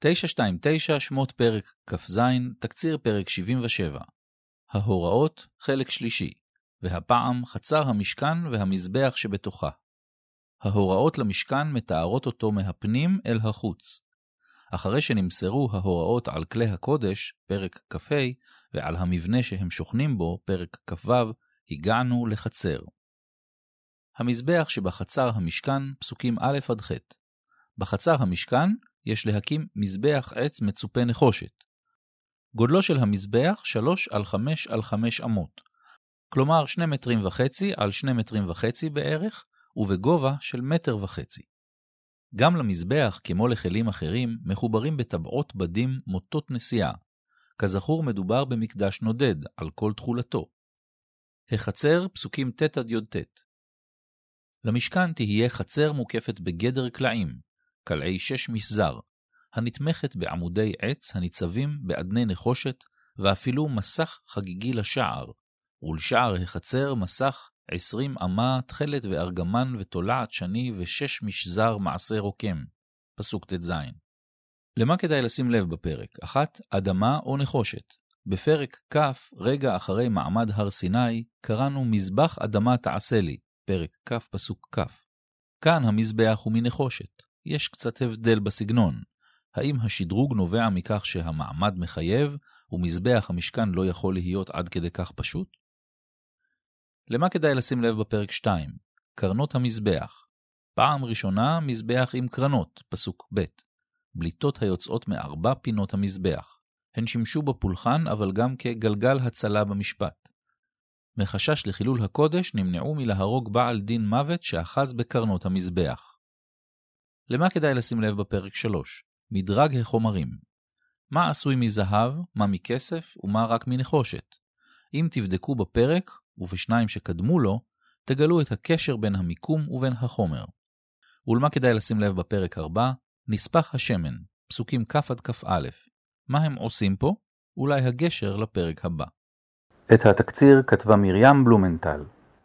929 שמות פרק כ"ז, תקציר פרק 77. ההוראות, חלק שלישי, והפעם חצר המשכן והמזבח שבתוכה. ההוראות למשכן מתארות אותו מהפנים אל החוץ. אחרי שנמסרו ההוראות על כלי הקודש, פרק כ"ה, ועל המבנה שהם שוכנים בו, פרק כ"ו, הגענו לחצר. המזבח שבחצר המשכן, פסוקים א' עד ח'. בחצר המשכן יש להקים מזבח עץ מצופה נחושת. גודלו של המזבח 3 על 5 על 5 אמות, כלומר 2 מטרים וחצי על 2 מטרים וחצי בערך, ובגובה של מטר וחצי. גם למזבח, כמו לכלים אחרים, מחוברים בטבעות בדים מוטות נסיעה. כזכור מדובר במקדש נודד, על כל תכולתו. החצר, פסוקים ט' עד י"ט. למשכן תהיה חצר מוקפת בגדר קלעים, קלעי שש מסזר, הנתמכת בעמודי עץ הניצבים באדני נחושת, ואפילו מסך חגיגי לשער, ולשער החצר מסך עשרים אמה, תכלת וארגמן ותולעת שני ושש משזר מעשה רוקם. פסוק ט"ז. למה כדאי לשים לב בפרק? אחת, אדמה או נחושת. בפרק כ', רגע אחרי מעמד הר סיני, קראנו מזבח אדמה תעשה לי, פרק כ' פסוק כ'. כאן המזבח הוא מנחושת. יש קצת הבדל בסגנון. האם השדרוג נובע מכך שהמעמד מחייב, ומזבח המשכן לא יכול להיות עד כדי כך פשוט? למה כדאי לשים לב בפרק 2? קרנות המזבח. פעם ראשונה, מזבח עם קרנות, פסוק ב', בליטות היוצאות מארבע פינות המזבח. הן שימשו בפולחן, אבל גם כגלגל הצלה במשפט. מחשש לחילול הקודש נמנעו מלהרוג בעל דין מוות שאחז בקרנות המזבח. למה כדאי לשים לב בפרק 3? מדרג החומרים. מה עשוי מזהב, מה מכסף ומה רק מנחושת. אם תבדקו בפרק, ובשניים שקדמו לו, תגלו את הקשר בין המיקום ובין החומר. ולמה כדאי לשים לב בפרק 4? נספח השמן, פסוקים כ' עד כ"א. מה הם עושים פה? אולי הגשר לפרק הבא. את התקציר כתבה מרים בלומנטל.